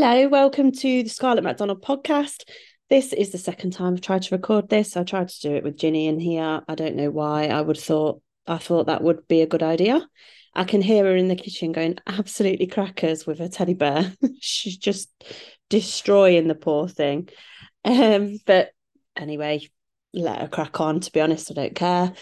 Hello, welcome to the Scarlett McDonald podcast. This is the second time I've tried to record this. I tried to do it with Ginny in here. I don't know why. I would thought I thought that would be a good idea. I can hear her in the kitchen going absolutely crackers with her teddy bear. She's just destroying the poor thing. Um, but anyway, let her crack on. To be honest, I don't care.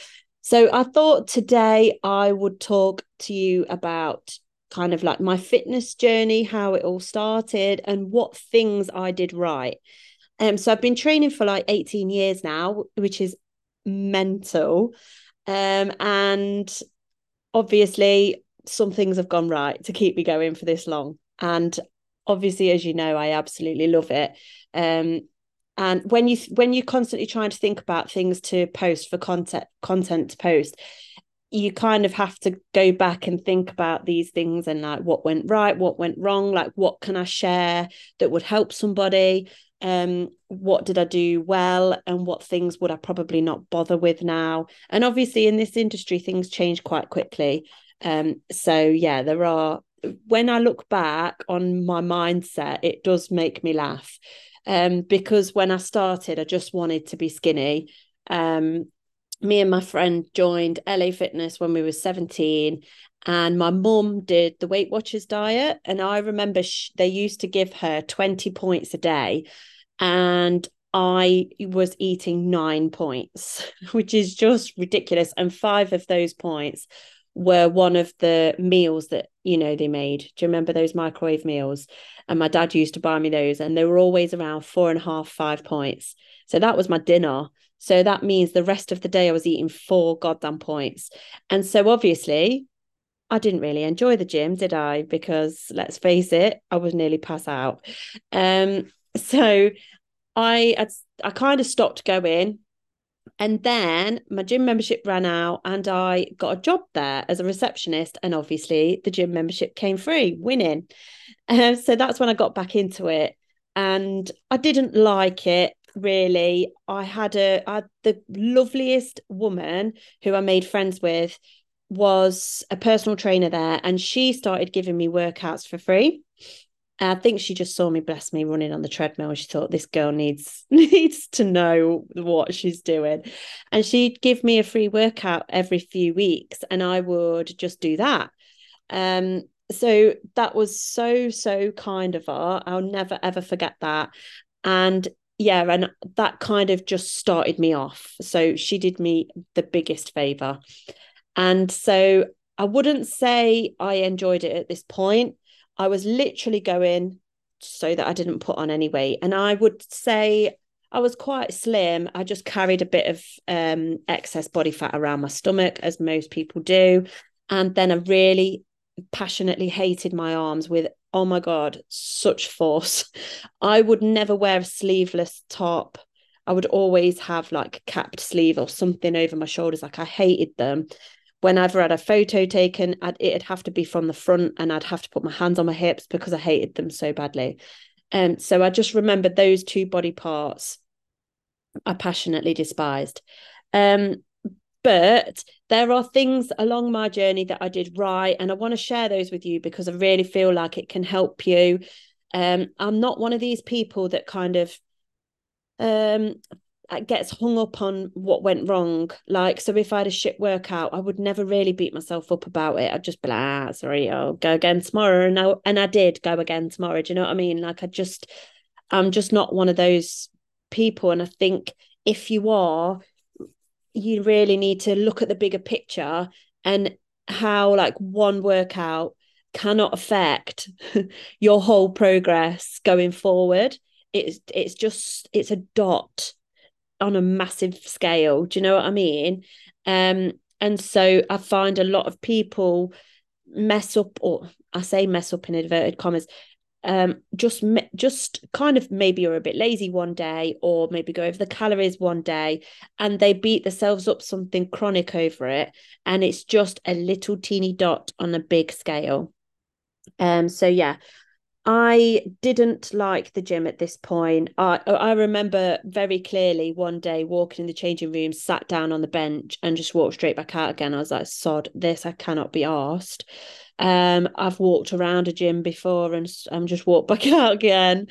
So I thought today I would talk to you about kind of like my fitness journey, how it all started, and what things I did right. Um, so I've been training for like 18 years now, which is mental. Um, and obviously some things have gone right to keep me going for this long. And obviously, as you know, I absolutely love it. Um, and when you when you're constantly trying to think about things to post for content content to post you kind of have to go back and think about these things and like what went right what went wrong like what can i share that would help somebody? Um what did i do well and what things would i probably not bother with now? And obviously in this industry things change quite quickly. Um so yeah there are when i look back on my mindset it does make me laugh. Um because when i started i just wanted to be skinny. Um me and my friend joined LA Fitness when we were 17 and my mum did the Weight Watchers diet and I remember they used to give her 20 points a day and I was eating 9 points which is just ridiculous and 5 of those points were one of the meals that you know they made. Do you remember those microwave meals? And my dad used to buy me those and they were always around four and a half five points. So that was my dinner so that means the rest of the day I was eating four goddamn points. And so obviously, I didn't really enjoy the gym, did I? Because let's face it, I was nearly pass out. Um, so I I, kind of stopped going. And then my gym membership ran out and I got a job there as a receptionist. And obviously the gym membership came free, winning. Uh, so that's when I got back into it. And I didn't like it really i had a I the loveliest woman who i made friends with was a personal trainer there and she started giving me workouts for free And I think she just saw me, bless me, running on the treadmill. and She thought this girl needs needs to know what she's doing, and she'd give me a free workout every few weeks, and I would just do that. Um, so that was so so kind of her. I'll never ever forget that. And yeah, and that kind of just started me off. So she did me the biggest favor. And so I wouldn't say I enjoyed it at this point. I was literally going so that I didn't put on any weight. And I would say I was quite slim. I just carried a bit of um, excess body fat around my stomach, as most people do. And then I really passionately hated my arms with oh my god such force. I would never wear a sleeveless top. I would always have like capped sleeve or something over my shoulders. Like i hated them. Whenever i had a photo taken I'd, it'd have to be from the front and i'd have to put my hands on my hips because i hated them so badly. And um, so i just remember those two body parts i passionately despised. Um but there are things along my journey that I did right, and I want to share those with you because I really feel like it can help you. Um, I'm not one of these people that kind of um gets hung up on what went wrong. Like, so if I had a shit workout, I would never really beat myself up about it. I'd just be like, ah, sorry, I'll go again tomorrow. And I and I did go again tomorrow. Do you know what I mean? Like I just I'm just not one of those people. And I think if you are, you really need to look at the bigger picture and how like one workout cannot affect your whole progress going forward. It's it's just it's a dot on a massive scale. Do you know what i mean? Um and so i find a lot of people mess up or i say mess up in inverted commas um, just just kind of maybe you're a bit lazy one day or maybe go over the calories one day and they beat themselves up something chronic over it and it's just a little teeny dot on a big scale um so yeah I didn't like the gym at this point. I I remember very clearly one day walking in the changing room, sat down on the bench, and just walked straight back out again. I was like, "Sod, this I cannot be asked." Um, I've walked around a gym before and I'm just walked back out again.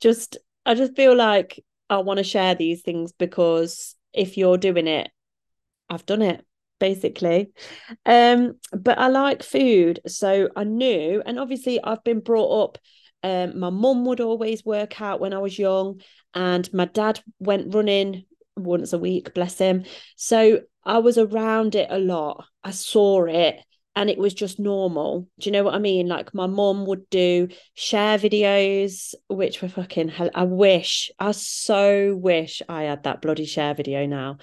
Just, I just feel like I want to share these things because if you're doing it, I've done it basically. Um, but I like food, so I knew, and obviously I've been brought up. Um, my mum would always work out when I was young, and my dad went running once a week, bless him. So I was around it a lot. I saw it and it was just normal. Do you know what I mean? Like my mom would do Cher videos, which were fucking hell. I wish, I so wish I had that bloody Cher video now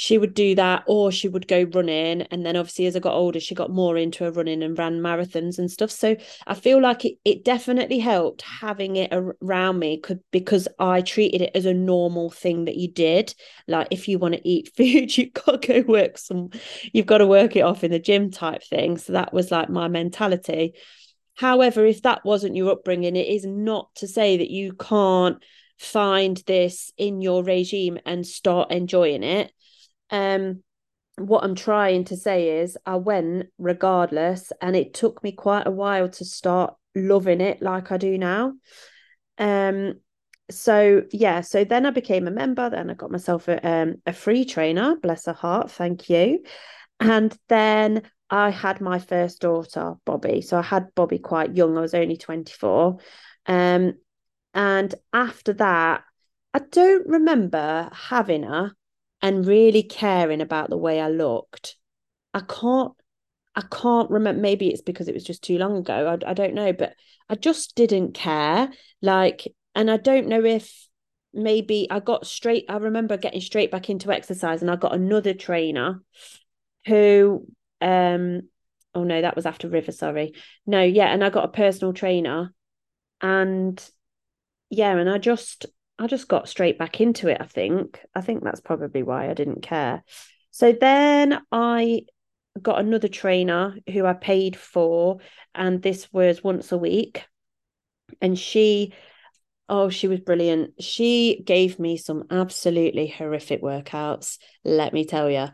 she would do that or she would go running. And then obviously as i got older she got more into her running and ran marathons and stuff. So i feel like it, it definitely helped having it around me could, because i treated it as a normal thing that you did. Like if you want to eat food you've got to go work some you've got to work it off in the gym type thing. So that was like my mentality. However if that wasn't your upbringing it is not to say that you can't find this in your regime and start enjoying it um, what I'm trying to say is I went regardless, and it took me quite a while to start loving it like I do now. Um, so yeah, so then I became a member. Then I got myself a um, a free trainer, bless her heart, thank you. And then I had my first daughter, Bobby. So I had Bobby quite young. I was only 24. Um, and after that, I don't remember having her and really caring about the way I looked. I can't I can't remember maybe it's because it was just too long ago. I, I don't know, but I just didn't care. Like and I don't know if maybe I got straight I remember getting straight back into exercise and I got another trainer who um oh no that was after river sorry no yeah and I got a personal trainer and yeah and I just I just got straight back into it, I think. I think that's probably why I didn't care. So then I got another trainer who I paid for, and this was once a week. And she, oh, she was brilliant. She gave me some absolutely horrific workouts, let me tell you.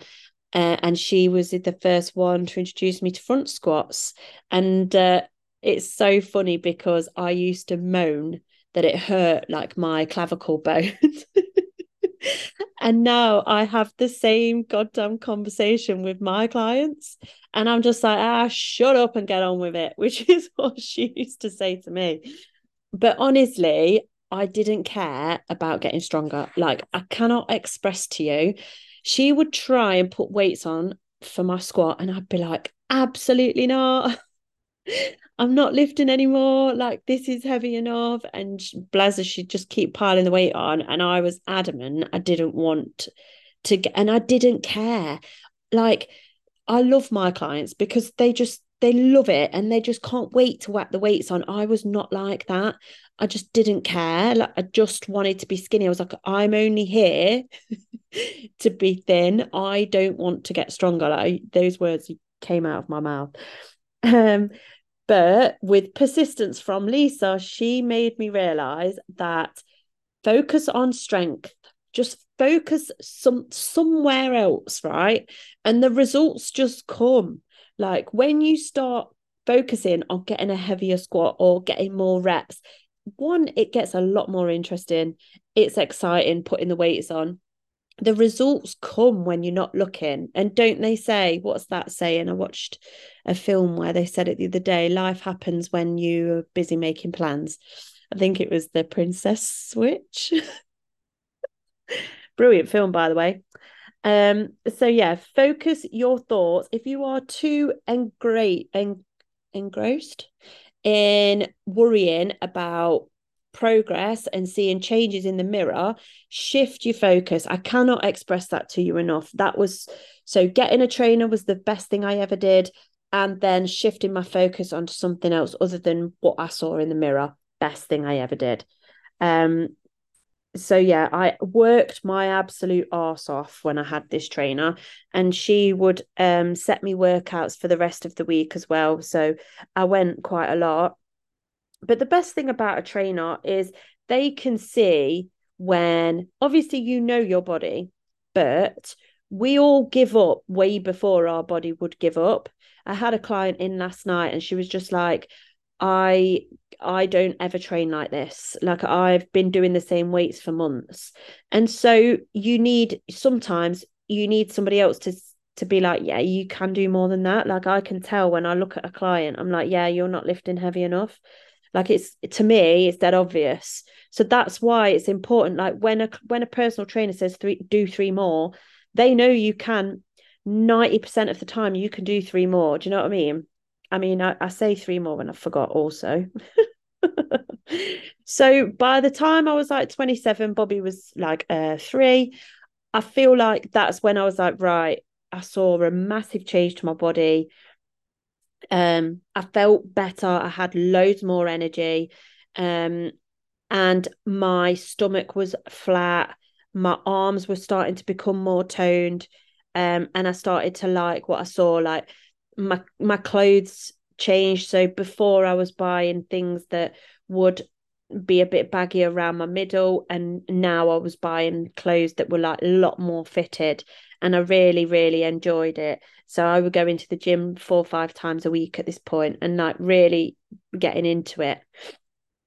Uh, and she was the first one to introduce me to front squats. And uh, it's so funny because I used to moan that it hurt like my clavicle bone. and now I have the same goddamn conversation with my clients. And I'm just like, ah, shut up and get on with it, which is what she used to say to me. But honestly, I didn't care about getting stronger. Like, I cannot express to you. She would try and put weights on for my squat, and I'd be like, absolutely not. I'm not lifting anymore. Like this is heavy enough. And Blazer, she'd just keep piling the weight on. And I was adamant I didn't want to get, and I didn't care. Like I love my clients because they just they love it and they just can't wait to whack the weights on. I was not like that. I just didn't care. Like I just wanted to be skinny. I was like, I'm only here to be thin. I don't want to get stronger. Like those words came out of my mouth. Um, but with persistence from Lisa, she made me realize that focus on strength, just focus some somewhere else, right? And the results just come. Like when you start focusing on getting a heavier squat or getting more reps, one, it gets a lot more interesting. It's exciting putting the weights on the results come when you're not looking. And don't they say, what's that saying? I watched a film where they said it the other day life happens when you're busy making plans. I think it was The Princess Switch. Brilliant film, by the way. Um, so yeah, focus your thoughts. If you are too engra- en- engrossed in worrying about progress and seeing changes in the mirror, shift your focus. I cannot express that to you enough. That was so getting a trainer was the best thing I ever did. And then shifting my focus onto something else other than what I saw in the mirror, best thing I ever did. Um, so yeah, I worked my absolute arse off when I had this trainer, and she would um set me workouts for the rest of the week as well. So I went quite a lot. But the best thing about a trainer is they can see when obviously you know your body, but we all give up way before our body would give up. I had a client in last night and she was just like, I I don't ever train like this. Like I've been doing the same weights for months. And so you need sometimes you need somebody else to to be like, yeah, you can do more than that. Like I can tell when I look at a client, I'm like, yeah, you're not lifting heavy enough. Like it's to me, it's that obvious. So that's why it's important. Like when a when a personal trainer says three, do three more, they know you can. Ninety percent of the time, you can do three more. Do you know what I mean? I mean, I, I say three more when I forgot. Also. so by the time I was like 27, Bobby was like uh, three. I feel like that's when I was like, right, I saw a massive change to my body. Um, I felt better. I had loads more energy. Um, and my stomach was flat. My arms were starting to become more toned. Um, and I started to like what I saw, like my my clothes changed. So before I was buying things that would be a bit baggy around my middle and now I was buying clothes that were like a lot more fitted and I really really enjoyed it. So I would go into the gym four or five times a week at this point and like really getting into it.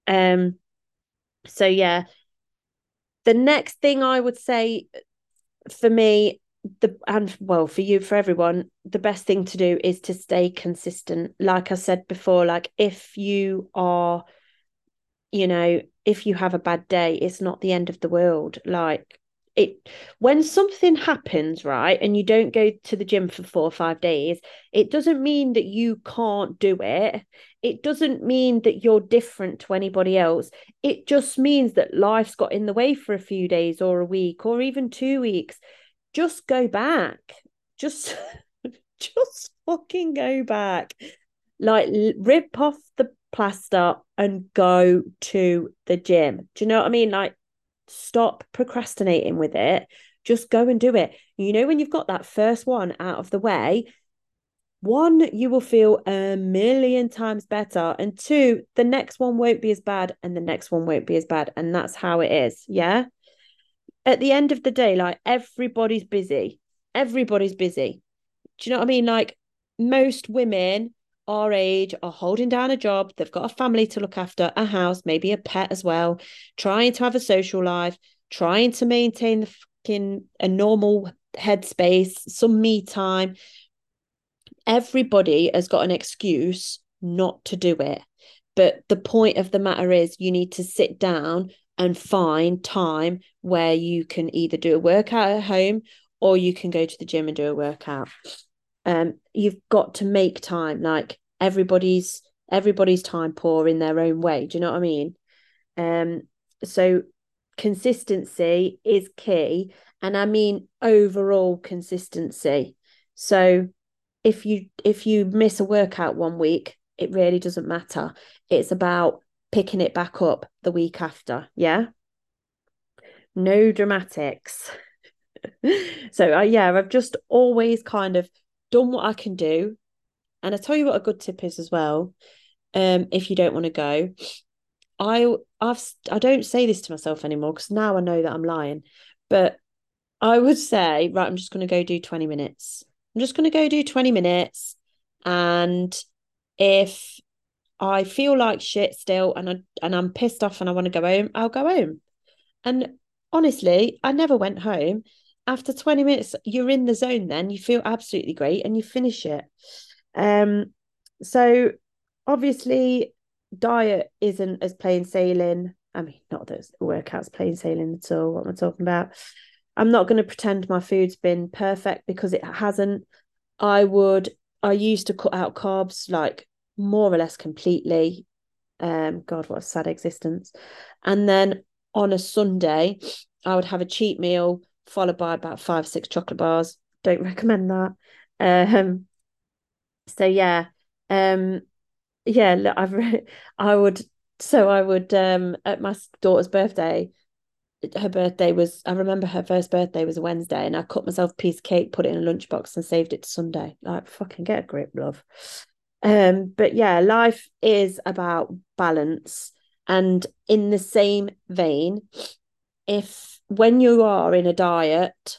Um so yeah. The next thing I would say for me the and well for you for everyone the best thing to do is to stay consistent. Like I said before like if you are you know, if you have a bad day, it's not the end of the world. Like it when something happens, right, and you don't go to the gym for four or five days, it doesn't mean that you can't do it. It doesn't mean that you're different to anybody else. It just means that life's got in the way for a few days or a week or even two weeks. Just go back. Just just fucking go back. Like rip off the plaster and go to the gym. Do you know what I mean? Like, stop procrastinating with it. Just go and do it. You know, when you've got that first one out of the way, one, you will feel a million times better. And two, the next one won't be as bad and the next one won't be as bad. And that's how it is. Yeah. At the end of the day, like everybody's busy. Everybody's busy. Do you know what I mean? Like most women our age are holding down a job, they've got a family to look after, a house, maybe a pet as well, trying to have a social life, trying to maintain the fucking a normal headspace, some me time. Everybody has got an excuse not to do it. But the point of the matter is, you need to sit down and find time where you can either do a workout at home or you can go to the gym and do a workout um you've got to make time like everybody's everybody's time poor in their own way do you know what i mean? Um so consistency is key and i mean overall consistency. So if you if you miss a workout one week it really doesn't matter. It's about picking it back up the week after yeah? No dramatics. So uh, yeah i've just always kind of done what I can do. And I tell you what a good tip is as well. Um, if you don't want to go, I I've I don't say this to myself anymore because now I know that I'm lying. But I would say, right, I'm just going to go do 20 minutes. I'm just going to go do 20 minutes. And if I feel like shit still and I and I'm pissed off and I want to go home, I'll go home. And honestly, I never went home after 20 minutes you're in the zone then you feel absolutely great and you finish it. Um so obviously diet isn't as plain sailing. I mean not that workouts plain sailing at all what am i talking about? I'm not going to pretend my food's been perfect because it hasn't. I would i used to cut out carbs like more or less completely. Um god what a sad existence. And then on a sunday i would have a cheat meal followed by about five, six chocolate bars. Don't recommend that. Um, so yeah, um, yeah, look, I've re- I would so I would um at my daughter's birthday, her birthday was I remember her first birthday was a Wednesday, and I cut myself a piece of cake, put it in a lunchbox, and saved it to Sunday. Like fucking get a grip, love. Um, but yeah, life is about balance, and in the same vein, if when you are in a diet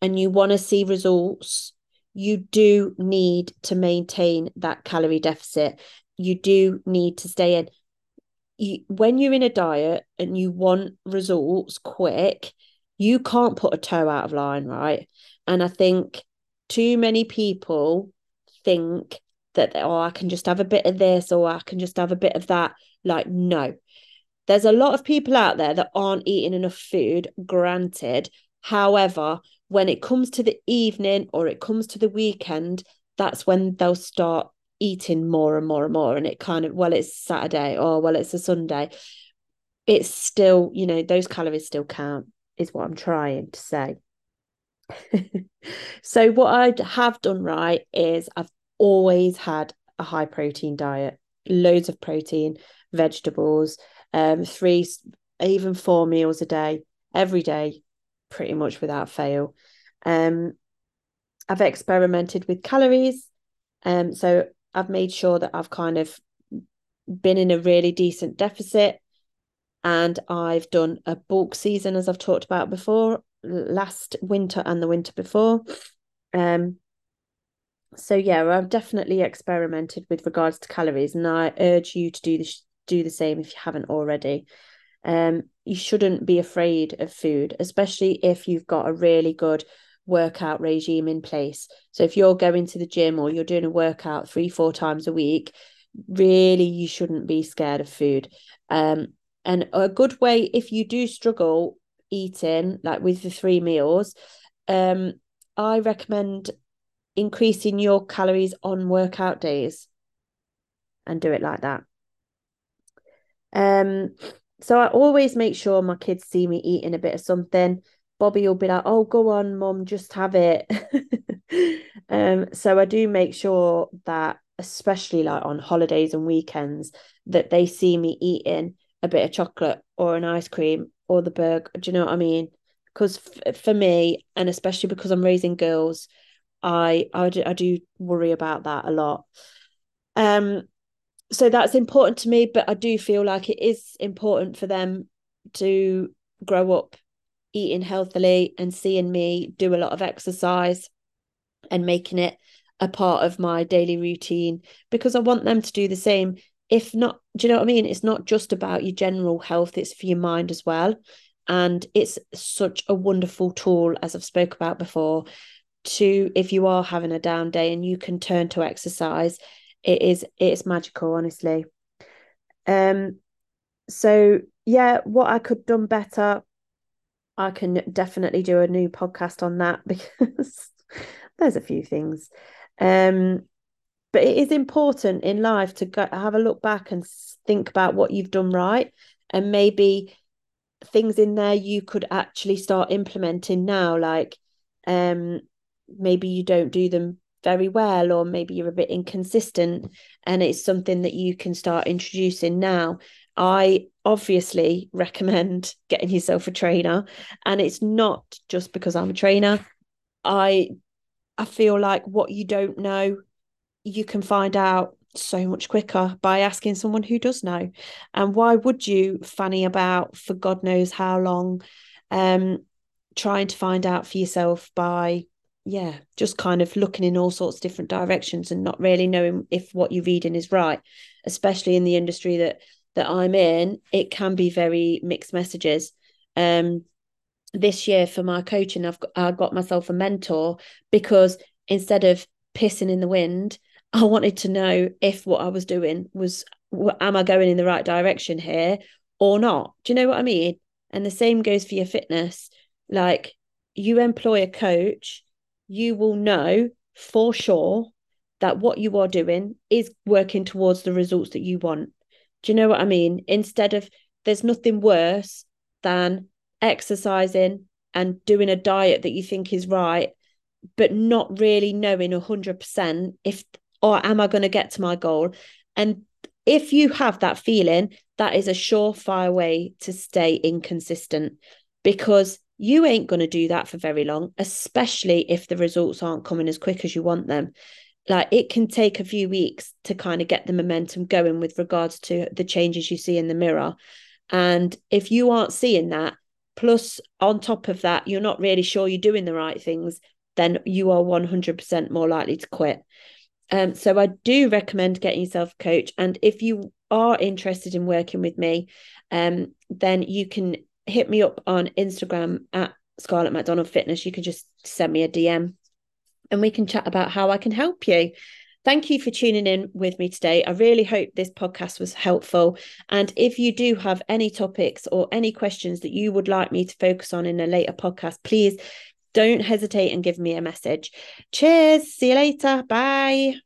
and you want to see results, you do need to maintain that calorie deficit. You do need to stay in. You, when you're in a diet and you want results quick, you can't put a toe out of line, right? And I think too many people think that, oh, I can just have a bit of this or I can just have a bit of that. Like, no. There's a lot of people out there that aren't eating enough food, granted. However, when it comes to the evening or it comes to the weekend, that's when they'll start eating more and more and more. And it kind of, well, it's Saturday or well, it's a Sunday. It's still, you know, those calories still count, is what I'm trying to say. so, what I have done right is I've always had a high protein diet, loads of protein, vegetables, um, three, even four meals a day, every day, pretty much without fail. Um, I've experimented with calories. Um, so I've made sure that I've kind of been in a really decent deficit. And I've done a bulk season, as I've talked about before, last winter and the winter before. Um, so yeah, I've definitely experimented with regards to calories, and I urge you to do this, do the same if you haven't already. Um, you shouldn't be afraid of food, especially if you've got a really good workout regime in place. So if you're going to the gym or you're doing a workout three, four times a week, really you shouldn't be scared of food. Um, and a good way if you do struggle eating, like with the three meals, um, I recommend increasing your calories on workout days and do it like that. Um, so I always make sure my kids see me eating a bit of something. Bobby will be like, "Oh, go on, mum, just have it." um, so I do make sure that, especially like on holidays and weekends, that they see me eating a bit of chocolate or an ice cream or the burger. Do you know what I mean? Because f- for me, and especially because I'm raising girls, I I I do worry about that a lot. Um, so that's important to me but i do feel like it is important for them to grow up eating healthily and seeing me do a lot of exercise and making it a part of my daily routine because i want them to do the same. If not do you know what i mean? It's not just about your general health it's for your mind as well. And it's such a wonderful tool as i've spoke about before to if you are having a down day and you can turn to exercise it is it's magical honestly. Um so yeah what i could done better i can definitely do a new podcast on that because there's a few things. Um but it is important in life to go, have a look back and think about what you've done right and maybe things in there you could actually start implementing now like um maybe you don't do them very well or maybe you're a bit inconsistent and it's something that you can start introducing now. I obviously recommend getting yourself a trainer and it's not just because i'm a trainer. I i feel like what you don't know you can find out so much quicker by asking someone who does know. And why would you fanny about for god knows how long um trying to find out for yourself by yeah, just kind of looking in all sorts of different directions and not really knowing if what you're reading is right, especially in the industry that that I'm in, it can be very mixed messages. Um, this year for my coaching, I've got, I got myself a mentor because instead of pissing in the wind, I wanted to know if what I was doing was, am I going in the right direction here or not? Do you know what I mean? And the same goes for your fitness. Like you employ a coach you will know for sure that what you are doing is working towards the results that you want. Do you know what I mean? Instead of there's nothing worse than exercising and doing a diet that you think is right, but not really knowing 100% if or am I going to get to my goal? And if you have that feeling, that is a surefire way to stay inconsistent because you ain't going to do that for very long, especially if the results aren't coming as quick as you want them. Like it can take a few weeks to kind of get the momentum going with regards to the changes you see in the mirror. And if you aren't seeing that, plus on top of that, you're not really sure you're doing the right things, then you are 100% more likely to quit. Um, so I do recommend getting yourself a coach. And if you are interested in working with me, um, then you can hit me up on Instagram at Scarlett McDonald Fitness. You can just send me a DM and we can chat about how I can help you. Thank you for tuning in with me today. I really hope this podcast was helpful. And if you do have any topics or any questions that you would like me to focus on in a later podcast, please don't hesitate and give me a message. Cheers. See you later. Bye.